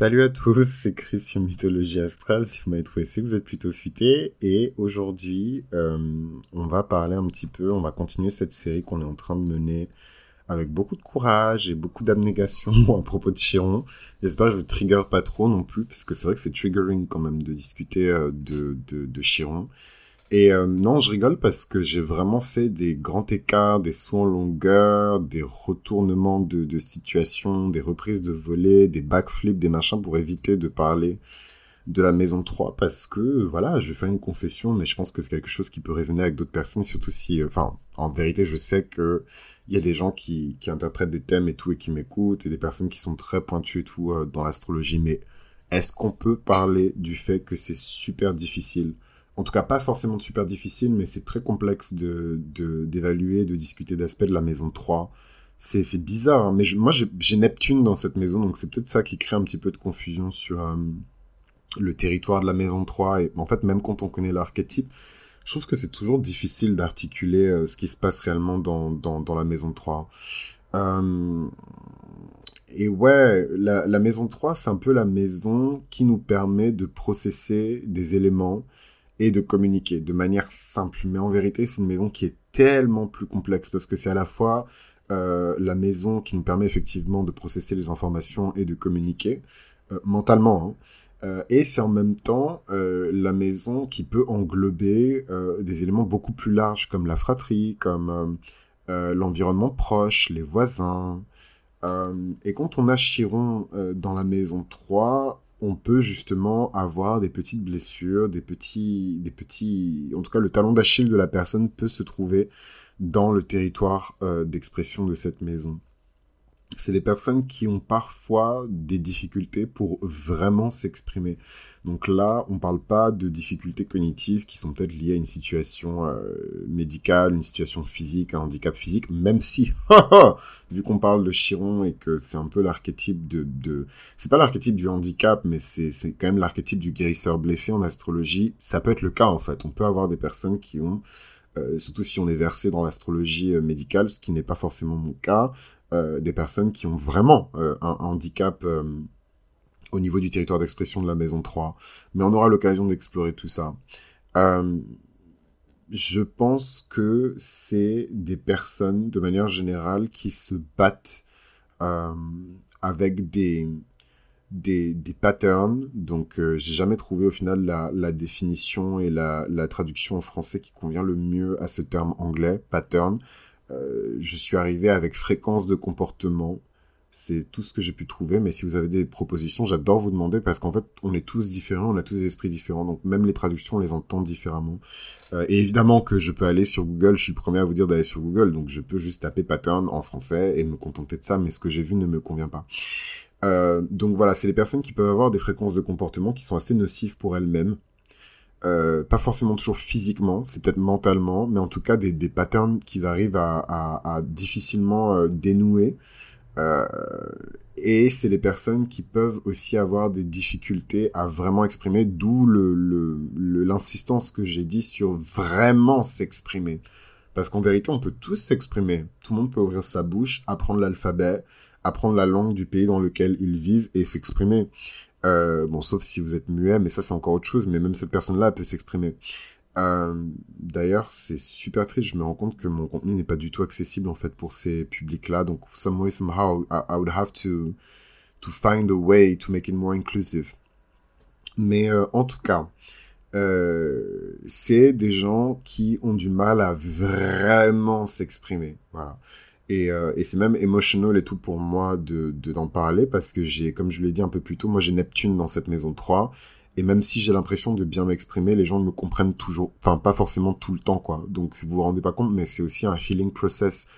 Salut à tous, c'est Chris sur Mythologie Astrale. Si vous m'avez trouvé, c'est que vous êtes plutôt futé. Et aujourd'hui, euh, on va parler un petit peu, on va continuer cette série qu'on est en train de mener avec beaucoup de courage et beaucoup d'abnégation à propos de Chiron. J'espère que je vous trigger pas trop non plus, parce que c'est vrai que c'est triggering quand même de discuter euh, de, Chiron. Et euh, non, je rigole parce que j'ai vraiment fait des grands écarts, des sauts en longueur, des retournements de, de situation, des reprises de volée, des backflips, des machins pour éviter de parler de la maison 3 parce que voilà, je vais faire une confession, mais je pense que c'est quelque chose qui peut résonner avec d'autres personnes, surtout si, euh, enfin, en vérité, je sais que il y a des gens qui, qui interprètent des thèmes et tout et qui m'écoutent et des personnes qui sont très pointues et tout euh, dans l'astrologie, mais est-ce qu'on peut parler du fait que c'est super difficile? En tout cas pas forcément super difficile, mais c'est très complexe de d'évaluer, de, discuter d'aspects de la maison 3. C'est bizarre, hein. mais moi j'ai Neptune dans cette maison, donc c'est peut-être ça qui crée un petit peu de confusion sur euh, le territoire de la maison 3. Et en fait, même quand on connaît l'archétype, je trouve que c'est toujours difficile d'articuler euh, ce qui se passe réellement dans, dans, dans la maison 3. Euh, et ouais, la, la maison 3, c'est un peu la maison qui nous permet de processer des éléments et de communiquer de manière simple. Mais en vérité, c'est une maison qui est tellement plus complexe parce que c'est à la fois euh, la maison qui nous permet effectivement de processer les informations et de communiquer euh, mentalement. Hein. Euh, et c'est en même temps la maison qui peut englober des éléments beaucoup plus larges comme la fratrie, comme l'environnement proche, les voisins. et quand on a Chiron dans la maison 3, on peut justement avoir des petites blessures, des petits, des petits, en tout cas le talon d'Achille de la personne peut se trouver dans le territoire euh, d'expression de cette maison c'est des personnes qui ont parfois des difficultés pour vraiment s'exprimer. Donc là, on parle pas de difficultés cognitives qui sont peut-être liées à une situation euh, médicale, une situation physique, un handicap physique, même si, vu qu'on parle de Chiron et que c'est un peu l'archétype de, de... c'est pas l'archétype du handicap, mais c'est, quand même l'archétype du guérisseur blessé en astrologie, ça peut être le cas en fait. On peut avoir des personnes qui ont euh, surtout si on est versé dans l'astrologie euh, médicale, ce qui n'est pas forcément mon cas, des personnes qui ont vraiment euh, un, handicap euh, au niveau du territoire d'expression de la maison 3. Mais on aura l'occasion d'explorer tout ça. je pense que c'est des personnes, de manière générale, qui se battent avec des, des, patterns. Donc, j'ai jamais trouvé au final la, définition et la traduction en français qui convient le mieux à ce terme anglais, pattern. Euh, je suis arrivé avec fréquence de comportement. C'est tout ce que j'ai pu trouver, mais si vous avez des propositions, j'adore vous demander parce qu'en fait, on est tous différents, on a tous des esprits différents, donc même les traductions, on les entend différemment. Euh, et évidemment que je peux aller sur Google, je suis le premier à vous dire d'aller sur Google, donc je peux juste taper pattern en français et me contenter de ça, mais ce que j'ai vu ne me convient pas. Euh, donc voilà, c'est les personnes qui peuvent avoir des fréquences de comportement qui sont assez nocives pour elles-mêmes, euh, pas forcément toujours physiquement, c'est peut-être mentalement, mais en tout cas des, des patterns qu'ils arrivent à, à, à difficilement euh, dénouer. Euh, et c'est les personnes qui peuvent aussi avoir des difficultés à vraiment exprimer, d'où l'insistance le, le, que j'ai dit sur vraiment s'exprimer. Parce qu'en vérité, on peut tous s'exprimer. Tout le monde peut ouvrir sa bouche, apprendre l'alphabet, apprendre la langue du pays dans lequel ils vivent et s'exprimer. Euh, bon, sauf si vous êtes muet, mais ça c'est encore autre chose. Mais même cette personne-là peut s'exprimer. Euh, D'ailleurs, c'est super triste. Je me rends compte que mon contenu n'est pas du tout accessible en fait pour ces publics-là. Donc, some way, somehow, I, would have to to find a way to make it more inclusive. Mais euh, en tout cas, euh, c'est des gens qui ont du mal à vraiment s'exprimer. Voilà. Et, euh, et c'est même emotional et tout pour moi de d'en parler parce que j'ai, comme je l'ai dit un peu plus tôt, moi j'ai Neptune dans cette maison 3. Et même si j'ai l'impression de bien m'exprimer, les gens me comprennent toujours, enfin pas forcément tout le temps quoi. Donc vous vous rendez pas compte, mais c'est aussi un healing process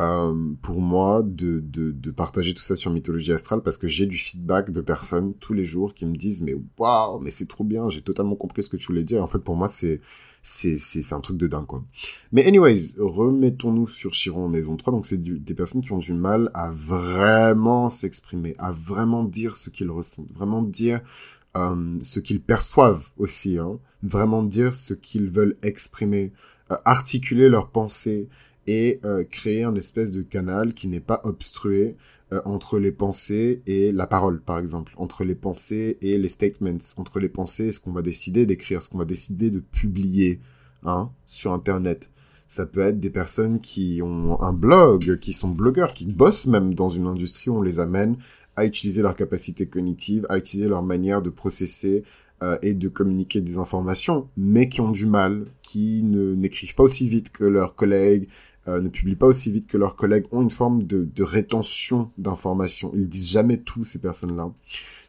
euh, pour moi de, de, de, partager tout ça sur Mythologie Astrale parce que j'ai du feedback de personnes tous les jours qui me disent mais waouh, mais c'est trop bien, j'ai totalement compris ce que tu voulais dire. En fait, pour moi, c'est c'est c'est un truc de dingue quoi. Mais anyways, remettons-nous sur Chiron maison 3. Donc c'est des personnes qui ont du mal à vraiment s'exprimer, à vraiment dire ce qu'ils ressentent, vraiment dire euh, ce qu'ils perçoivent aussi, hein, vraiment dire ce qu'ils veulent exprimer, euh, articuler leurs pensées et euh, créer un espèce de canal qui n'est pas obstrué euh, entre les pensées et la parole, par exemple, entre les pensées et les statements, entre les pensées et ce qu'on va décider d'écrire, ce qu'on va décider de publier hein, sur Internet. Ça peut être des personnes qui ont un blog, qui sont blogueurs, qui bossent même dans une industrie où on les amène à utiliser leur capacité cognitive, à utiliser leur manière de processer euh, et de communiquer des informations, mais qui ont du mal, qui ne n'écrivent pas aussi vite que leurs collègues, euh, ne publient pas aussi vite que leurs collègues, ont une forme de, rétention d'informations. Ils disent jamais tout, ces personnes-là.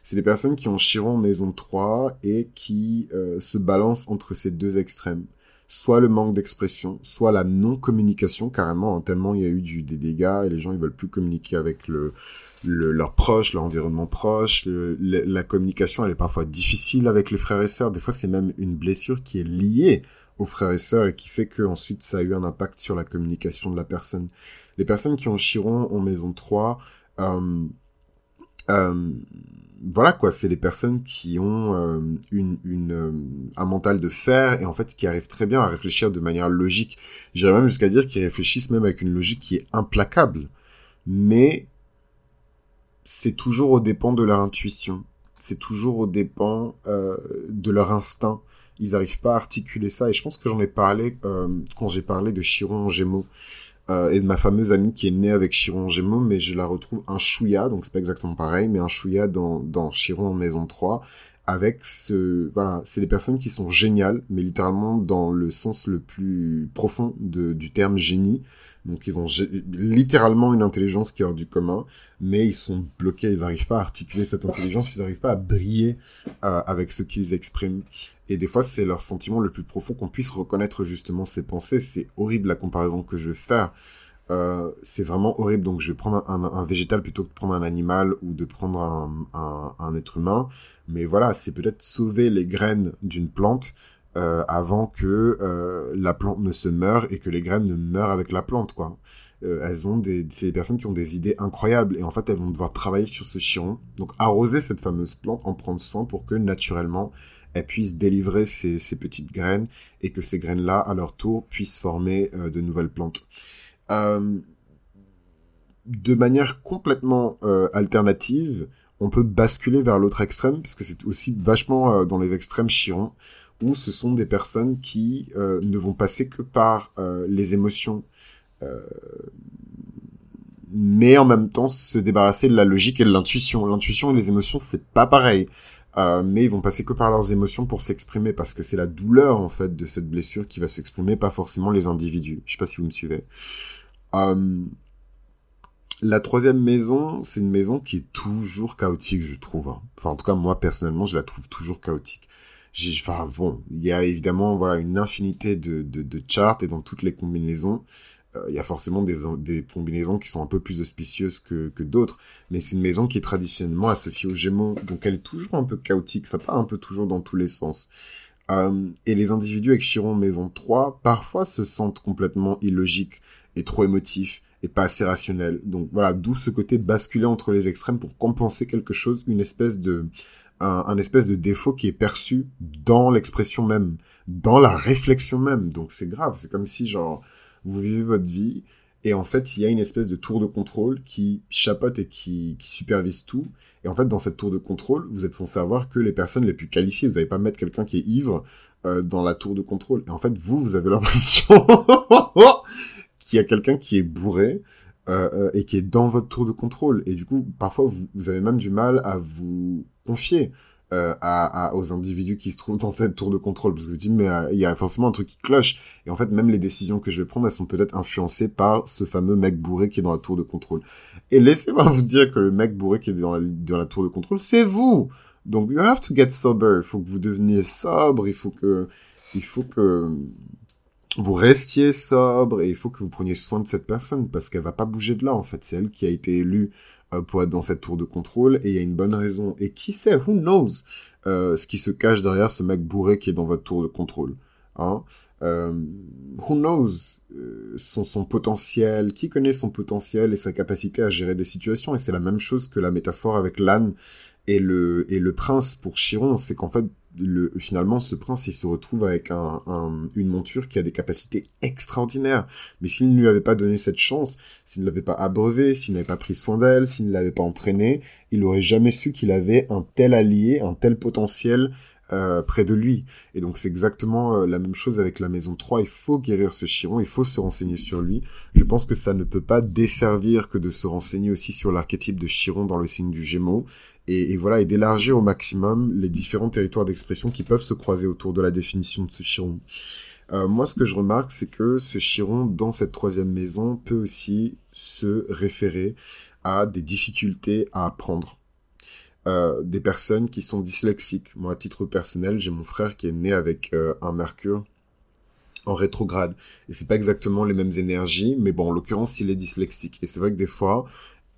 C'est des personnes qui ont Chiron maison 3 et qui euh, se balancent entre ces deux extrêmes. Soit le manque d'expression, soit la non-communication, carrément, hein, tellement il y a eu du, des dégâts et les gens ils veulent plus communiquer avec le, le, leurs proches, leur environnement proche. la communication, elle est parfois difficile avec les frères et sœurs. Des fois, c'est même une blessure qui est liée aux frères et sœurs et qui fait que ensuite ça a eu un impact sur la communication de la personne. Les personnes qui ont Chiron en maison 3, euh, euh, voilà quoi, c'est des personnes qui ont euh, une, une un mental de fer et en fait qui arrivent très bien à réfléchir de manière logique. J'irais même jusqu'à dire qu'ils réfléchissent même avec une logique qui est implacable. Mais c'est toujours au dépend de leur intuition. C'est toujours au dépend euh, de leur instinct ils n'arrivent pas à articuler ça. Et je pense que j'en ai parlé euh, quand j'ai parlé de Chiron en Gémeaux euh, et de ma fameuse amie qui est née avec Chiron en Gémeaux, mais je la retrouve un chouïa, donc c'est pas exactement pareil, mais un chouïa dans, dans Chiron en Maison 3, avec ce... Voilà, c'est des personnes qui sont géniales, mais littéralement dans le sens le plus profond de, du terme génie. Donc ils ont littéralement une intelligence qui est hors du commun, mais ils sont bloqués, ils n'arrivent pas à articuler cette intelligence, ils n'arrivent pas à briller euh, avec ce qu'ils expriment. Et des fois, c'est leur sentiment le plus profond qu'on puisse reconnaître justement ces pensées. C'est horrible la comparaison que je vais faire. Euh, c'est vraiment horrible. Donc, je vais prendre un, végétal plutôt que de prendre un animal ou de prendre un, être humain. Mais voilà, c'est peut-être sauver les graines d'une plante euh, avant que euh, la plante ne se meure et que les graines ne meurent avec la plante, quoi. Elles ont des, c'est des personnes qui ont des idées incroyables et en fait elles vont devoir travailler sur ce chiron, donc arroser cette fameuse plante, en prendre soin pour que naturellement elles puissent délivrer ces, petites graines et que ces graines-là, à leur tour, puissent former euh, de nouvelles plantes. Euh, de manière complètement euh, alternative, on peut basculer vers l'autre extrême, parce que c'est aussi vachement dans les extrêmes chiron, où ce sont des personnes qui ne vont passer que par les émotions, mais en même temps se débarrasser de la logique et de l'intuition. L'intuition et les émotions, c'est pas pareil. Euh, mais ils vont passer que par leurs émotions pour s'exprimer parce que c'est la douleur en fait de cette blessure qui va s'exprimer, pas forcément les individus. Je sais pas si vous me suivez. Euh, la troisième maison, c'est une maison qui est toujours chaotique, je trouve. Hein. Enfin, en tout cas, moi personnellement, je la trouve toujours chaotique. Enfin bon, il y a évidemment voilà une infinité de, de, de charts et dans toutes les combinaisons, il y a forcément des, combinaisons qui sont un peu plus auspicieuses que, d'autres, mais c'est une maison qui est traditionnellement associée aux Gémeaux, donc elle est toujours un peu chaotique, ça part un peu toujours dans tous les sens. Euh, et les individus avec Chiron maison 3, parfois se sentent complètement illogiques et trop émotifs et pas assez rationnels. Donc voilà, d'où ce côté basculer entre les extrêmes pour compenser quelque chose, une espèce de un espèce de défaut qui est perçu dans l'expression même, dans la réflexion même. Donc c'est grave, c'est comme si genre vous vivez votre vie, et en fait, il y a une espèce de tour de contrôle qui chapote et qui, supervise tout. Et en fait, dans cette tour de contrôle, vous êtes censé avoir que les personnes les plus qualifiées. Vous n'allez pas mettre quelqu'un qui est ivre euh, dans la tour de contrôle. Et en fait, vous, vous avez l'impression qu'il y a quelqu'un qui est bourré euh, euh, et qui est dans votre tour de contrôle. Et du coup, parfois, vous avez même du mal à vous confier euh, à, aux individus qui se trouvent dans cette tour de contrôle. Parce que vous dites mais euh, il y a forcément un truc qui cloche. Et en fait même les décisions que je vais prendre elles sont peut-être influencées par ce fameux mec bourré qui est dans la tour de contrôle. Et laissez-moi vous dire que le mec bourré qui est dans la, dans la tour de contrôle c'est vous! Donc you have to get sober. Il faut que vous deveniez sobre. Il faut que il faut que vous restiez sobre. Et il faut que vous preniez soin de cette personne parce qu'elle va pas bouger de là en fait. C'est elle qui a été élue pour être dans cette tour de contrôle et il y a une bonne raison. Et qui sait, who knows, euh, ce qui se cache derrière ce mec bourré qui est dans votre tour de contrôle. Hein euh, who knows euh, son, son potentiel, qui connaît son potentiel et sa capacité à gérer des situations. Et c'est la même chose que la métaphore avec l'âne et le, et le prince pour Chiron. C'est qu'en fait, le, finalement, ce prince, il se retrouve avec un, une monture qui a des capacités extraordinaires. Mais s'il ne lui avait pas donné cette chance, s'il ne l'avait pas abreuvé, s'il n'avait pas pris soin d'elle, s'il ne l'avait pas entraîné, il n'aurait jamais su qu'il avait un tel allié, un tel potentiel euh, près de lui. Et donc c'est exactement euh, la même chose avec la maison 3. Il faut guérir ce Chiron, il faut se renseigner sur lui. Je pense que ça ne peut pas desservir que de se renseigner aussi sur l'archétype de Chiron dans le signe du Gémeaux. Et, voilà, et d'élargir au maximum les différents territoires d'expression qui peuvent se croiser autour de la définition de ce Chiron. Euh, moi, ce que je remarque, c'est que ce Chiron, dans cette troisième maison, peut aussi se référer à des difficultés à apprendre euh, des personnes qui sont dyslexiques. Moi, à titre personnel, j'ai mon frère qui est né avec euh, un Mercure en rétrograde. Et c'est pas exactement les mêmes énergies, mais bon, en l'occurrence, il est dyslexique. Et c'est vrai que des fois,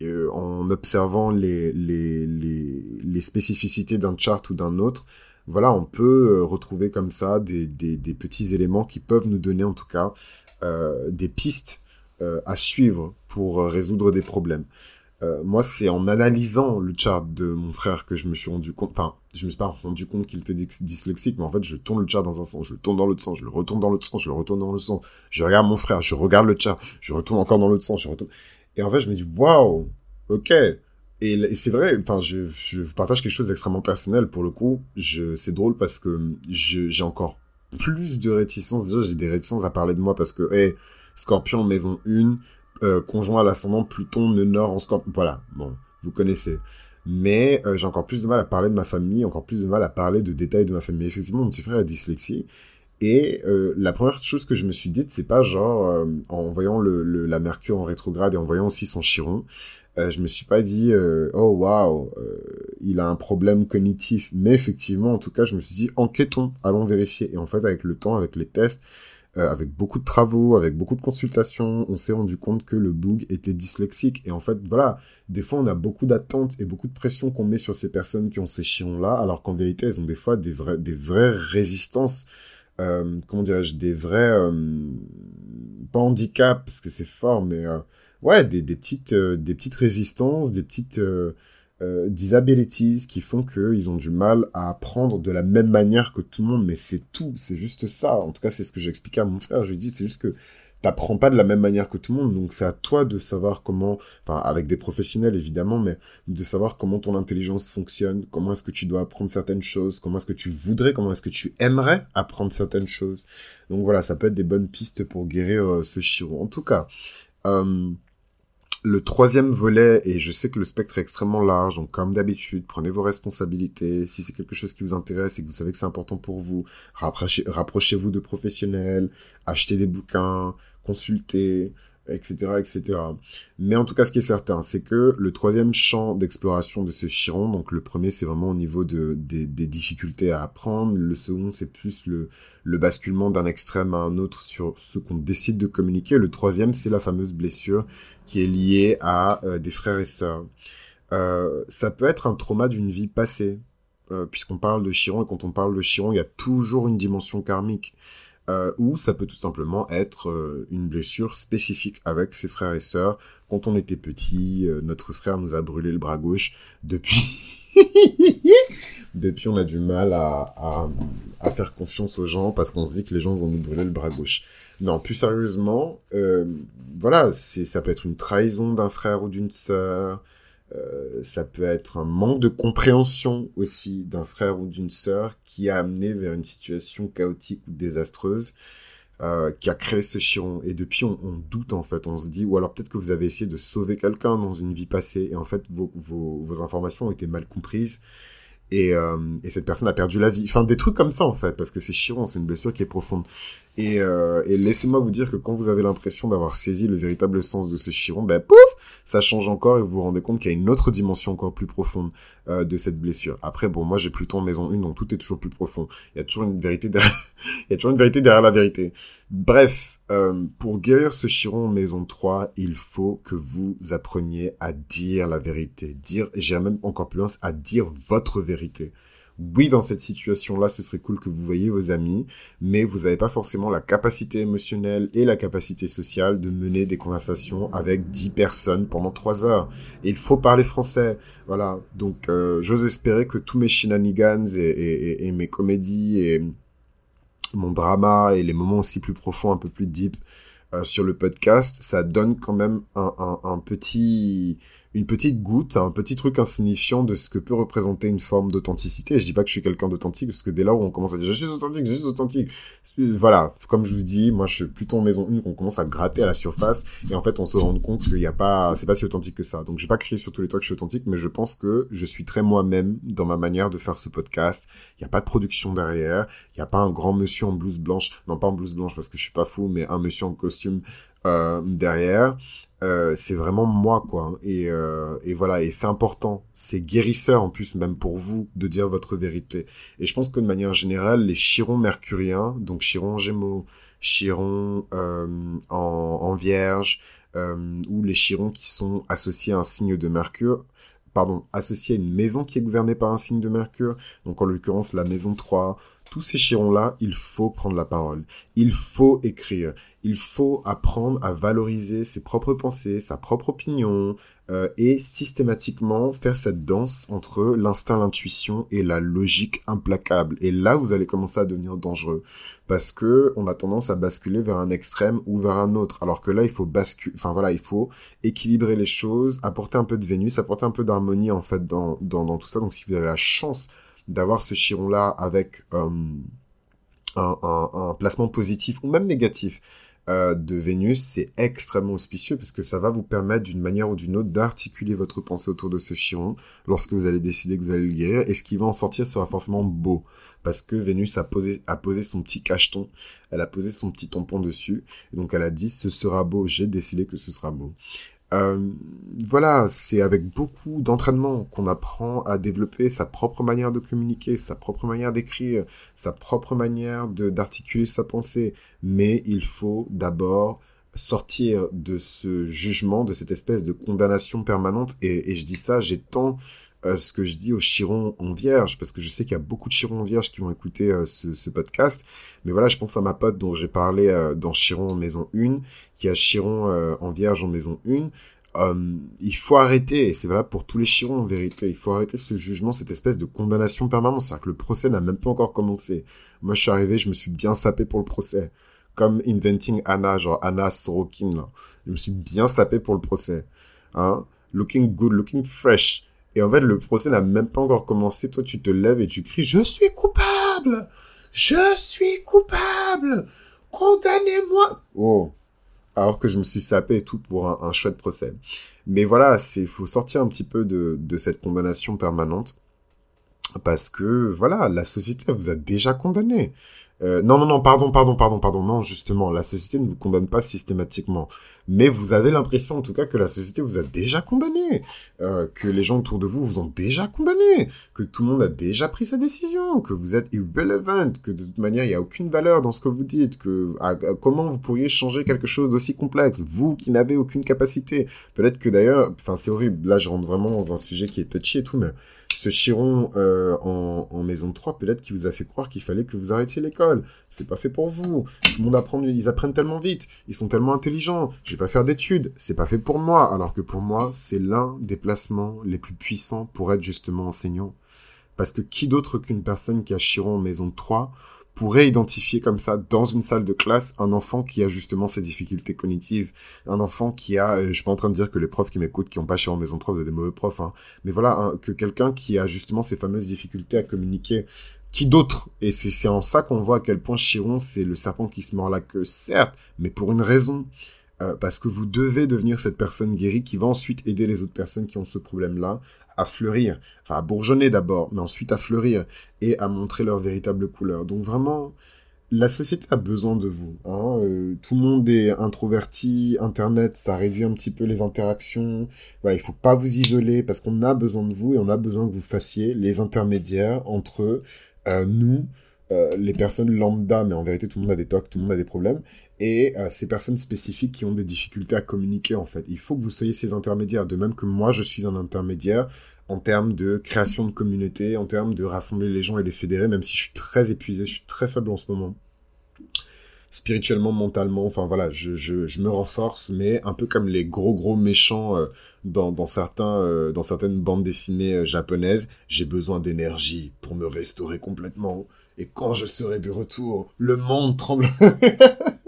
euh, en observant les, les, les, spécificités d'un chart ou d'un autre, voilà, on peut retrouver comme ça des, des, petits éléments qui peuvent nous donner en tout cas des pistes à suivre pour résoudre des problèmes. Euh, moi, c'est en analysant le chart de mon frère que je me suis rendu compte, enfin, je me suis pas rendu compte qu'il était dyslexique, mais en fait, je tourne le chart dans un sens, je le tourne dans l'autre sens, je le retourne dans l'autre sens, je le retourne dans l'autre sens, je regarde mon frère, je regarde le chart, je retourne encore dans l'autre sens, je retourne. Et en fait, je me dis, waouh, ok. Et, c'est vrai, enfin, je, je partage quelque chose d'extrêmement personnel pour le coup. C'est drôle parce que j'ai encore plus de réticence. Déjà, j'ai des réticences à parler de moi parce que, hé, Scorpion maison 1, euh, conjoint à l'ascendant Pluton, nœud nord en Scorpion. Voilà, bon, vous connaissez. Mais euh, j'ai encore plus de mal à parler de ma famille, encore plus de mal à parler de détails de ma famille. Effectivement, mon petit frère a dyslexie. Et euh, la première chose que je me suis dite, c'est pas genre en voyant la Mercure en rétrograde et en voyant aussi son Chiron, je me suis pas dit oh waouh, il a un problème cognitif. Mais effectivement, en tout cas, je me suis dit enquêtons, allons vérifier. Et en fait, avec le temps, avec les tests, euh, avec beaucoup de travaux, avec beaucoup de consultations, on s'est rendu compte que le boug était dyslexique. Et en fait, voilà, des fois, on a beaucoup d'attentes et beaucoup de pression qu'on met sur ces personnes qui ont ces chiens-là, alors qu'en vérité, elles ont des fois des, des vraies résistances, euh, comment dirais-je, des vrais, euh, pas handicap, parce que c'est fort, mais euh, ouais, des, des petites, euh, des petites résistances, des petites euh, disabilities qui font qu'ils ont du mal à apprendre de la même manière que tout le monde, mais c'est tout, c'est juste ça. En tout cas, c'est ce que j'expliquais à mon frère. Je lui dis, c'est juste que t'apprends pas de la même manière que tout le monde, donc c'est à toi de savoir comment, enfin avec des professionnels évidemment, mais de savoir comment ton intelligence fonctionne, comment est-ce que tu dois apprendre certaines choses, comment est-ce que tu voudrais, comment est-ce que tu aimerais apprendre certaines choses. Donc voilà, ça peut être des bonnes pistes pour guérir euh, ce chiro. En tout cas, euh, le troisième volet, et je sais que le spectre est extrêmement large, donc comme d'habitude, prenez vos responsabilités. Si c'est quelque chose qui vous intéresse et que vous savez que c'est important pour vous, rapprochez-vous de professionnels, achetez des bouquins, consultez, etc., etc. Mais en tout cas, ce qui est certain, c'est que le troisième champ d'exploration de ce chiron, donc le premier, c'est vraiment au niveau de, des, difficultés à apprendre. Le second, c'est plus le, le basculement d'un extrême à un autre sur ce qu'on décide de communiquer. Le troisième, c'est la fameuse blessure qui est liée à euh, des frères et sœurs. Euh, ça peut être un trauma d'une vie passée, euh, puisqu'on parle de Chiron, et quand on parle de Chiron, il y a toujours une dimension karmique. Euh, ou ça peut tout simplement être euh, une blessure spécifique avec ses frères et sœurs. Quand on était petit, euh, notre frère nous a brûlé le bras gauche. Depuis, depuis on a du mal à, à, faire confiance aux gens parce qu'on se dit que les gens vont nous brûler le bras gauche. Non, plus sérieusement, voilà, ça peut être une trahison d'un frère ou d'une sœur. Euh, ça peut être un manque de compréhension aussi d'un frère ou d'une sœur qui a amené vers une situation chaotique ou désastreuse, euh, qui a créé ce chiron. Et depuis, on, on, doute en fait, on se dit, ou alors peut-être que vous avez essayé de sauver quelqu'un dans une vie passée, et en fait, vos, informations ont été mal comprises, et, euh, et, cette personne a perdu la vie. Enfin, des trucs comme ça, en fait, parce que c'est chiant, c'est une blessure qui est profonde. Et, euh, et laissez-moi vous dire que quand vous avez l'impression d'avoir saisi le véritable sens de ce chiron, ben pouf, ça change encore et vous vous rendez compte qu'il y a une autre dimension encore plus profonde euh, de cette blessure. Après, bon, moi j'ai plutôt en maison 1, donc tout est toujours plus profond. Il y a toujours une vérité derrière, il y a toujours une vérité derrière la vérité. Bref, euh, pour guérir ce chiron maison 3, il faut que vous appreniez à dire la vérité. Dire, j'ai même encore plus loin, à dire votre vérité. Oui, dans cette situation-là, ce serait cool que vous voyez vos amis, mais vous n'avez pas forcément la capacité émotionnelle et la capacité sociale de mener des conversations avec 10 personnes pendant 3 heures. Et il faut parler français. Voilà. Donc, euh, j'ose espérer que tous mes shenanigans et, mes comédies et mon drama et les moments aussi plus profonds, un peu plus deep euh, sur le podcast, ça donne quand même un petit une petite goutte, un petit truc insignifiant de ce que peut représenter une forme d'authenticité. Je dis pas que je suis quelqu'un d'authentique, parce que dès là où on commence à dire je suis authentique, je suis authentique, voilà, comme je vous dis, moi je suis plutôt en maison 1, on commence à gratter à la surface, et en fait on se rend compte qu'il n'y a pas, c'est pas si authentique que ça. Donc j'ai pas crié sur tous les toits que je suis authentique, mais je pense que je suis très moi-même dans ma manière de faire ce podcast. Il n'y a pas de production derrière, il n'y a pas un grand monsieur en blouse blanche, non pas en blouse blanche parce que je suis pas fou, mais un monsieur en costume euh, derrière. Euh, c'est vraiment moi quoi et, euh, et voilà et c'est important c'est guérisseur en plus même pour vous de dire votre vérité et je pense que de manière générale les chirons mercuriens donc chirons gémeaux chirons euh, en, en, vierge ou les chirons qui sont associés à un signe de mercure pardon associés à une maison qui est gouvernée par un signe de mercure donc en l'occurrence la maison 3 tous ces chirons-là, il faut prendre la parole. Il faut écrire. Il faut apprendre à valoriser ses propres pensées, sa propre opinion, euh, et systématiquement faire cette danse entre l'instinct, l'intuition et la logique implacable. Et là, vous allez commencer à devenir dangereux. Parce que on a tendance à basculer vers un extrême ou vers un autre. Alors que là, il faut basculer, enfin voilà, il faut équilibrer les choses, apporter un peu de Vénus, apporter un peu d'harmonie, en fait, dans, tout ça. Donc, si vous avez la chance d'avoir ce chiron-là avec euh, un, placement positif ou même négatif euh, de Vénus, c'est extrêmement auspicieux parce que ça va vous permettre d'une manière ou d'une autre d'articuler votre pensée autour de ce chiron lorsque vous allez décider que vous allez le guérir et ce qui va en sortir sera forcément beau parce que Vénus a posé, a posé son petit cacheton, elle a posé son petit tampon dessus et donc elle a dit ce sera beau, j'ai décidé que ce sera beau. Euh, voilà, c'est avec beaucoup d'entraînement qu'on apprend à développer sa propre manière de communiquer, sa propre manière d'écrire, sa propre manière d'articuler sa pensée. Mais il faut d'abord sortir de ce jugement, de cette espèce de condamnation permanente. Et, et je dis ça, j'ai tant euh, ce que je dis aux chirons en vierge, parce que je sais qu'il y a beaucoup de chirons en vierge qui vont écouter euh, ce, ce, podcast. Mais voilà, je pense à ma pote dont j'ai parlé euh, dans Chiron en maison 1, qui a Chiron en vierge en maison 1. il faut arrêter, et c'est valable pour tous les chirons en vérité, il faut arrêter ce jugement, cette espèce de condamnation permanente. C'est-à-dire que le procès n'a même pas encore commencé. Moi, je suis arrivé, je me suis bien sapé pour le procès. Comme Inventing Anna, genre Anna Sorokin, là. Je me suis bien sapé pour le procès. Hein? Looking good, looking fresh. Et en fait, le procès n'a même pas encore commencé. Toi, tu te lèves et tu cries, je suis coupable! Je suis coupable! Condamnez-moi! Oh. Alors que je me suis sapé et tout pour un, un chouette procès. Mais voilà, c'est, faut sortir un petit peu de, de cette condamnation permanente. Parce que, voilà, la société vous a déjà condamné. Euh, non, non, non, pardon, pardon, pardon, pardon. Non, justement, la société ne vous condamne pas systématiquement. Mais vous avez l'impression, en tout cas, que la société vous a déjà condamné. Euh, que les gens autour de vous vous ont déjà condamné. Que tout le monde a déjà pris sa décision. Que vous êtes irrelevant. Que de toute manière, il n'y a aucune valeur dans ce que vous dites. Que comment vous pourriez changer quelque chose d'aussi complexe? Vous qui n'avez aucune capacité. Peut-être que d'ailleurs, enfin, c'est horrible. Là, je rentre vraiment dans un sujet qui est touchy et tout, mais ce chiron euh, en, en, maison 3, peut-être qui vous a fait croire qu'il fallait que vous arrêtiez l'école. C'est pas fait pour vous. Tout le monde apprend, ils apprennent tellement vite. Ils sont tellement intelligents. Je vais pas faire d'études. C'est pas fait pour moi. Alors que pour moi, c'est l'un des placements les plus puissants pour être justement enseignant. Parce que qui d'autre qu'une personne qui a chiron en maison 3 pourrait identifier comme ça dans une salle de classe un enfant qui a justement ces difficultés cognitives, un enfant qui a, euh, je suis pas en train de dire que les profs qui m'écoutent, qui ont pas chez en maison 3, vous êtes des mauvais profs, hein, mais voilà, que quelqu'un qui a justement ces fameuses difficultés à communiquer, qui d'autre Et c'est en ça qu'on voit à quel point Chiron, c'est le serpent qui se mord la queue, certes, mais pour une raison. Euh, parce que vous devez devenir cette personne guérie qui va ensuite aider les autres personnes qui ont ce problème-là à fleurir, enfin à bourgeonner d'abord, mais ensuite à fleurir et à montrer leur véritable couleur. Donc vraiment, la société a besoin de vous. Hein. Euh, tout le monde est introverti, Internet, ça réduit un petit peu les interactions. Voilà, il faut pas vous isoler parce qu'on a besoin de vous et on a besoin que vous fassiez les intermédiaires entre euh, nous, euh, les personnes lambda, mais en vérité tout le monde a des tocs, tout le monde a des problèmes, et euh, ces personnes spécifiques qui ont des difficultés à communiquer en fait. Il faut que vous soyez ces intermédiaires, de même que moi je suis un intermédiaire en termes de création de communauté, en termes de rassembler les gens et les fédérer, même si je suis très épuisé, je suis très faible en ce moment. Spirituellement, mentalement, enfin voilà, je, je, me renforce, mais un peu comme les gros gros méchants euh, dans, certains, euh, dans certaines bandes dessinées euh, japonaises, j'ai besoin d'énergie pour me restaurer complètement. Et quand je serai de retour, le monde tremblera.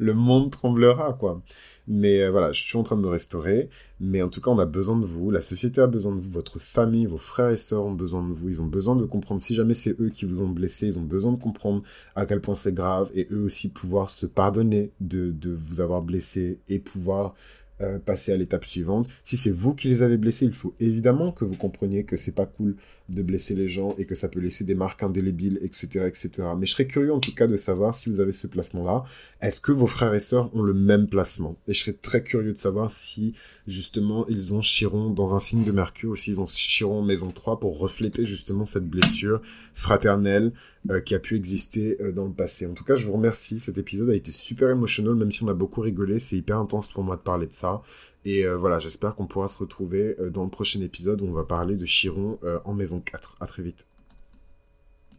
le monde tremblera, quoi. Mais euh, voilà, je suis en train de me restaurer. Mais en tout cas, on a besoin de vous. La société a besoin de vous. Votre famille, vos frères et sœurs ont besoin de vous. Ils ont besoin de comprendre. Si jamais c'est eux qui vous ont blessé, ils ont besoin de comprendre à quel point c'est grave. Et eux aussi pouvoir se pardonner de, de vous avoir blessé et pouvoir euh, passer à l'étape suivante. Si c'est vous qui les avez blessés, il faut évidemment que vous compreniez que c'est pas cool de blesser les gens et que ça peut laisser des marques indélébiles, etc., etc. Mais je serais curieux en tout cas de savoir si vous avez ce placement-là. Est-ce que vos frères et sœurs ont le même placement? Et je serais très curieux de savoir si justement ils ont Chiron dans un signe de Mercure ou s'ils ont Chiron en maison 3 pour refléter justement cette blessure fraternelle euh, qui a pu exister euh, dans le passé. En tout cas, je vous remercie. Cet épisode a été super émotionnel, même si on a beaucoup rigolé. C'est hyper intense pour moi de parler de ça. Et euh, voilà, j'espère qu'on pourra se retrouver dans le prochain épisode où on va parler de Chiron en maison 4. À très vite.